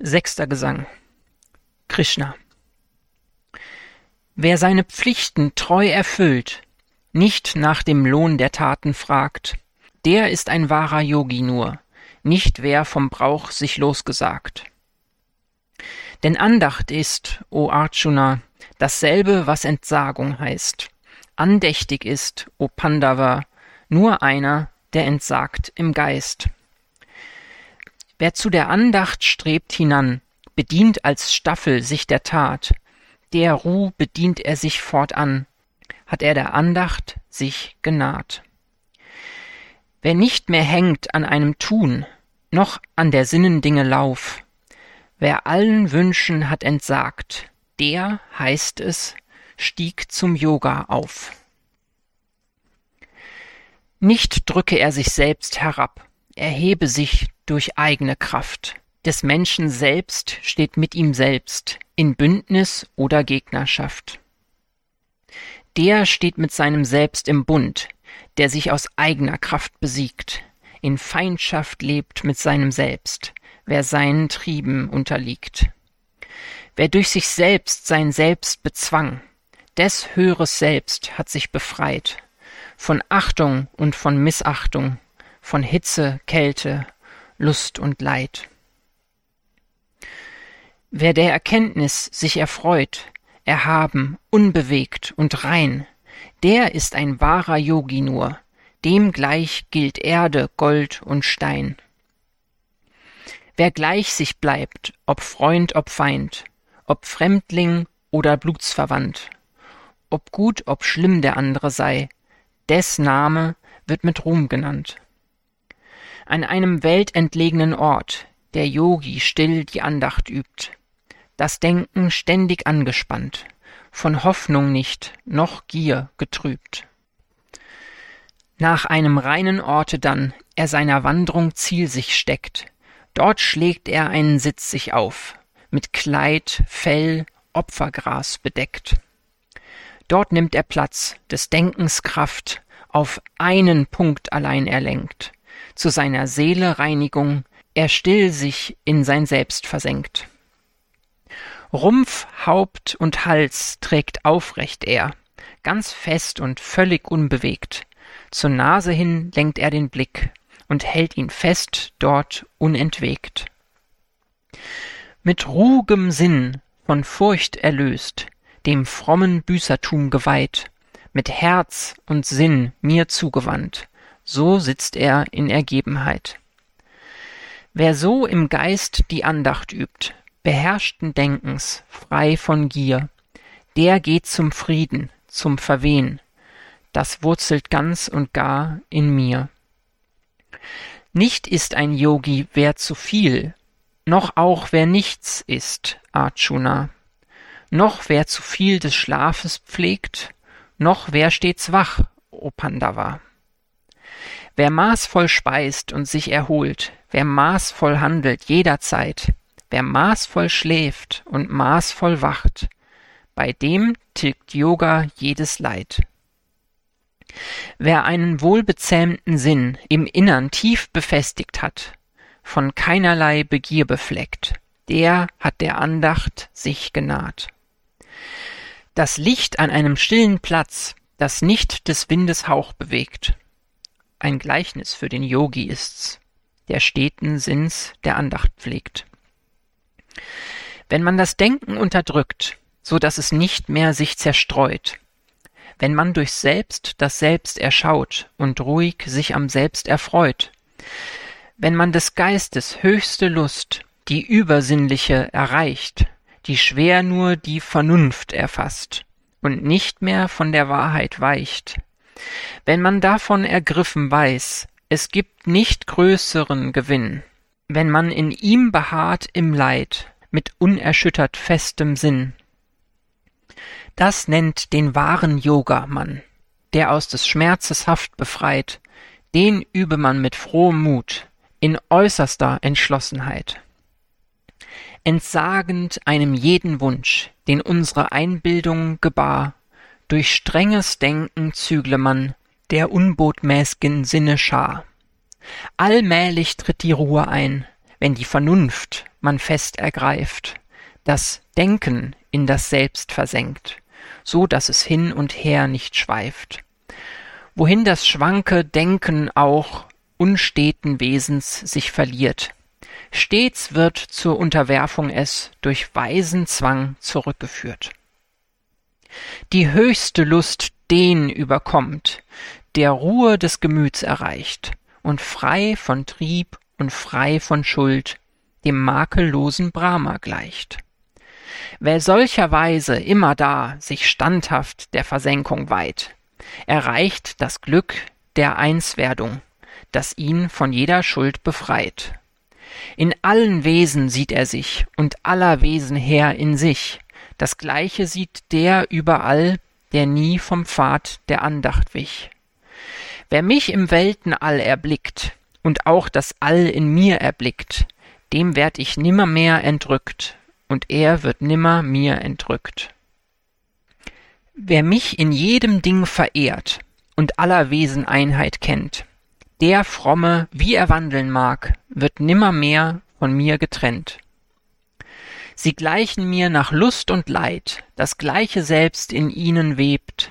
Sechster Gesang Krishna Wer seine Pflichten treu erfüllt, nicht nach dem Lohn der Taten fragt, der ist ein wahrer Yogi nur, nicht wer vom Brauch sich losgesagt. Denn Andacht ist, o Arjuna, dasselbe, was Entsagung heißt. Andächtig ist, o Pandava, nur einer, der entsagt im Geist. Wer zu der Andacht strebt hinan, bedient als Staffel sich der Tat, der Ruh bedient er sich fortan, hat er der Andacht sich genaht. Wer nicht mehr hängt an einem Tun, noch an der Sinnendinge Lauf, wer allen Wünschen hat entsagt, der, heißt es, stieg zum Yoga auf. Nicht drücke er sich selbst herab, erhebe sich durch eigene Kraft. Des Menschen selbst steht mit ihm selbst in Bündnis oder Gegnerschaft. Der steht mit seinem Selbst im Bund, der sich aus eigener Kraft besiegt, in Feindschaft lebt mit seinem Selbst, wer seinen Trieben unterliegt. Wer durch sich selbst sein Selbst bezwang, des höheres Selbst hat sich befreit, von Achtung und von Missachtung, von Hitze, Kälte, Lust und Leid. Wer der Erkenntnis sich erfreut, erhaben, unbewegt und rein, der ist ein wahrer Yogi nur, dem gleich gilt Erde, Gold und Stein. Wer gleich sich bleibt, ob Freund, ob Feind, ob Fremdling oder Blutsverwandt, ob gut, ob schlimm der andere sei, des Name wird mit Ruhm genannt an einem weltentlegenen Ort, der Yogi still die Andacht übt, das Denken ständig angespannt, von Hoffnung nicht, noch Gier getrübt. Nach einem reinen Orte dann er seiner Wandrung Ziel sich steckt, dort schlägt er einen Sitz sich auf, mit Kleid, Fell, Opfergras bedeckt. Dort nimmt er Platz, des Denkens Kraft, auf einen Punkt allein erlenkt, zu seiner Seele Reinigung, er still sich in sein Selbst versenkt. Rumpf, Haupt und Hals trägt aufrecht er, ganz fest und völlig unbewegt. Zur Nase hin lenkt er den Blick und hält ihn fest dort unentwegt. Mit ruhigem Sinn, von Furcht erlöst, dem frommen Büßertum geweiht, mit Herz und Sinn mir zugewandt, so sitzt er in Ergebenheit. Wer so im Geist die Andacht übt, beherrschten Denkens, frei von Gier, der geht zum Frieden, zum Verwehn, das wurzelt ganz und gar in mir. Nicht ist ein Yogi, wer zu viel, noch auch wer nichts ist, Arjuna, noch wer zu viel des Schlafes pflegt, noch wer stets wach, O Pandava. Wer maßvoll speist und sich erholt, wer maßvoll handelt jederzeit, wer maßvoll schläft und maßvoll wacht, bei dem tilgt Yoga jedes Leid. Wer einen wohlbezähmten Sinn im Innern tief befestigt hat, von keinerlei Begier befleckt, der hat der Andacht sich genaht. Das Licht an einem stillen Platz, das nicht des Windes Hauch bewegt, ein Gleichnis für den Yogi ist's, der steten Sinns der Andacht pflegt. Wenn man das Denken unterdrückt, so dass es nicht mehr sich zerstreut, wenn man durch Selbst das Selbst erschaut und ruhig sich am Selbst erfreut, wenn man des Geistes höchste Lust, die übersinnliche, erreicht, die schwer nur die Vernunft erfasst und nicht mehr von der Wahrheit weicht, wenn man davon ergriffen weiß, es gibt nicht größeren Gewinn, wenn man in ihm beharrt im Leid, mit unerschüttert festem Sinn. Das nennt den wahren Yoga man, der aus des Schmerzes Haft befreit, den übe man mit frohem Mut, in äußerster Entschlossenheit. Entsagend einem jeden Wunsch, den unsere Einbildung gebar, durch strenges Denken zügle man der unbotmäß'gen Sinne Schar. Allmählich tritt die Ruhe ein, wenn die Vernunft man fest ergreift, das Denken in das Selbst versenkt, so dass es hin und her nicht schweift. Wohin das schwanke Denken auch unsteten Wesens sich verliert, stets wird zur Unterwerfung es durch weisen Zwang zurückgeführt. Die höchste Lust den überkommt, der Ruhe des Gemüts erreicht und frei von Trieb und frei von Schuld dem makellosen Brahma gleicht. Wer solcherweise immerdar sich standhaft der Versenkung weiht, erreicht das Glück der Einswerdung, das ihn von jeder Schuld befreit. In allen Wesen sieht er sich und aller Wesen her in sich, das Gleiche sieht der überall, der nie vom Pfad der Andacht wich. Wer mich im Weltenall erblickt und auch das All in mir erblickt, dem werd ich nimmermehr entrückt, und er wird nimmer mir entrückt. Wer mich in jedem Ding verehrt und aller Wesen Einheit kennt, der Fromme, wie er wandeln mag, wird nimmermehr von mir getrennt. Sie gleichen mir nach Lust und Leid, das gleiche Selbst in ihnen webt.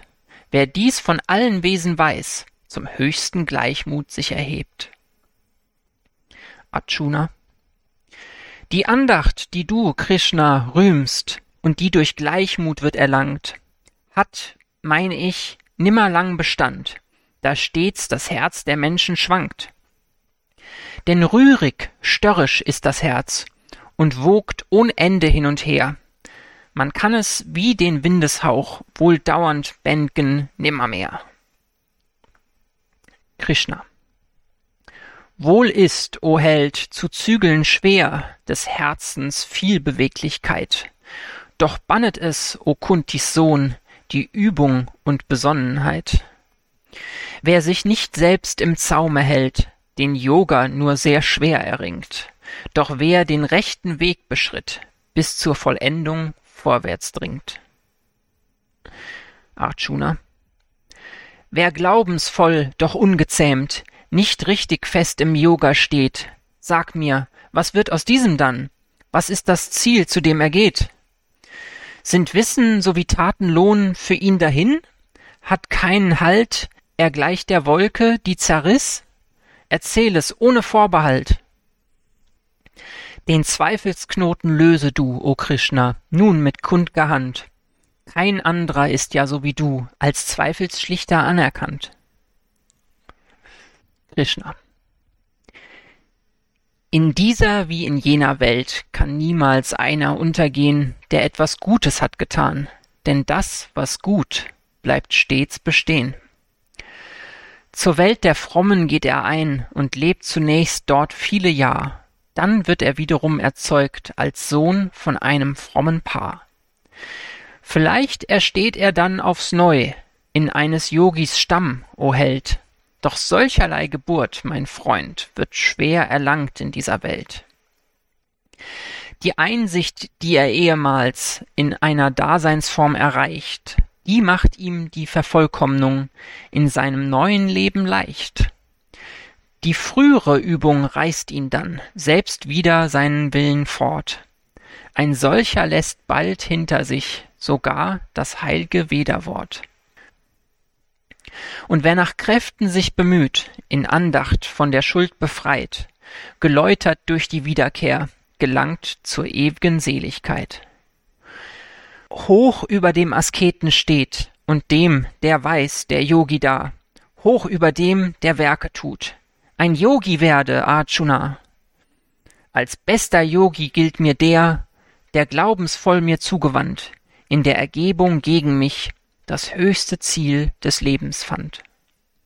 Wer dies von allen Wesen weiß, zum höchsten Gleichmut sich erhebt. Arjuna Die Andacht, die du, Krishna, rühmst und die durch Gleichmut wird erlangt, hat, mein ich, nimmer lang Bestand, da stets das Herz der Menschen schwankt. Denn rührig, störrisch ist das Herz und wogt ohn Ende hin und her. Man kann es wie den Windeshauch wohl dauernd bändgen nimmermehr. Krishna Wohl ist, o Held, zu zügeln schwer des Herzens viel Beweglichkeit, doch bannet es, o Kuntis Sohn, die Übung und Besonnenheit. Wer sich nicht selbst im Zaume hält, den Yoga nur sehr schwer erringt, doch wer den rechten Weg beschritt, bis zur Vollendung vorwärts dringt. Arjuna Wer glaubensvoll, doch ungezähmt, nicht richtig fest im Yoga steht, sag mir, was wird aus diesem dann? Was ist das Ziel, zu dem er geht? Sind Wissen sowie Taten Lohn für ihn dahin? Hat keinen Halt, er gleicht der Wolke, die zerriss? Erzähl es ohne Vorbehalt. Den Zweifelsknoten löse du, o Krishna, nun mit kundger Hand. Kein anderer ist ja so wie du als Zweifelsschlichter anerkannt. Krishna In dieser wie in jener Welt kann niemals einer untergehen, der etwas Gutes hat getan, denn das, was gut, bleibt stets bestehen. Zur Welt der Frommen geht er ein und lebt zunächst dort viele Jahr, dann wird er wiederum erzeugt als Sohn von einem frommen Paar. Vielleicht ersteht er dann aufs Neu in eines Yogis Stamm, o Held, doch solcherlei Geburt, mein Freund, wird schwer erlangt in dieser Welt. Die Einsicht, die er ehemals in einer Daseinsform erreicht, die macht ihm die Vervollkommnung in seinem neuen Leben leicht. Die frühere Übung reißt ihn dann selbst wieder seinen Willen fort. Ein solcher lässt bald hinter sich sogar das heilge Veda-Wort. Und wer nach Kräften sich bemüht, in Andacht von der Schuld befreit, geläutert durch die Wiederkehr, gelangt zur ew'gen Seligkeit. Hoch über dem Asketen steht und dem, der weiß, der Yogi da, hoch über dem, der Werke tut, ein Yogi werde, Arjuna. Als bester Yogi gilt mir der, der glaubensvoll mir zugewandt, in der Ergebung gegen mich das höchste Ziel des Lebens fand.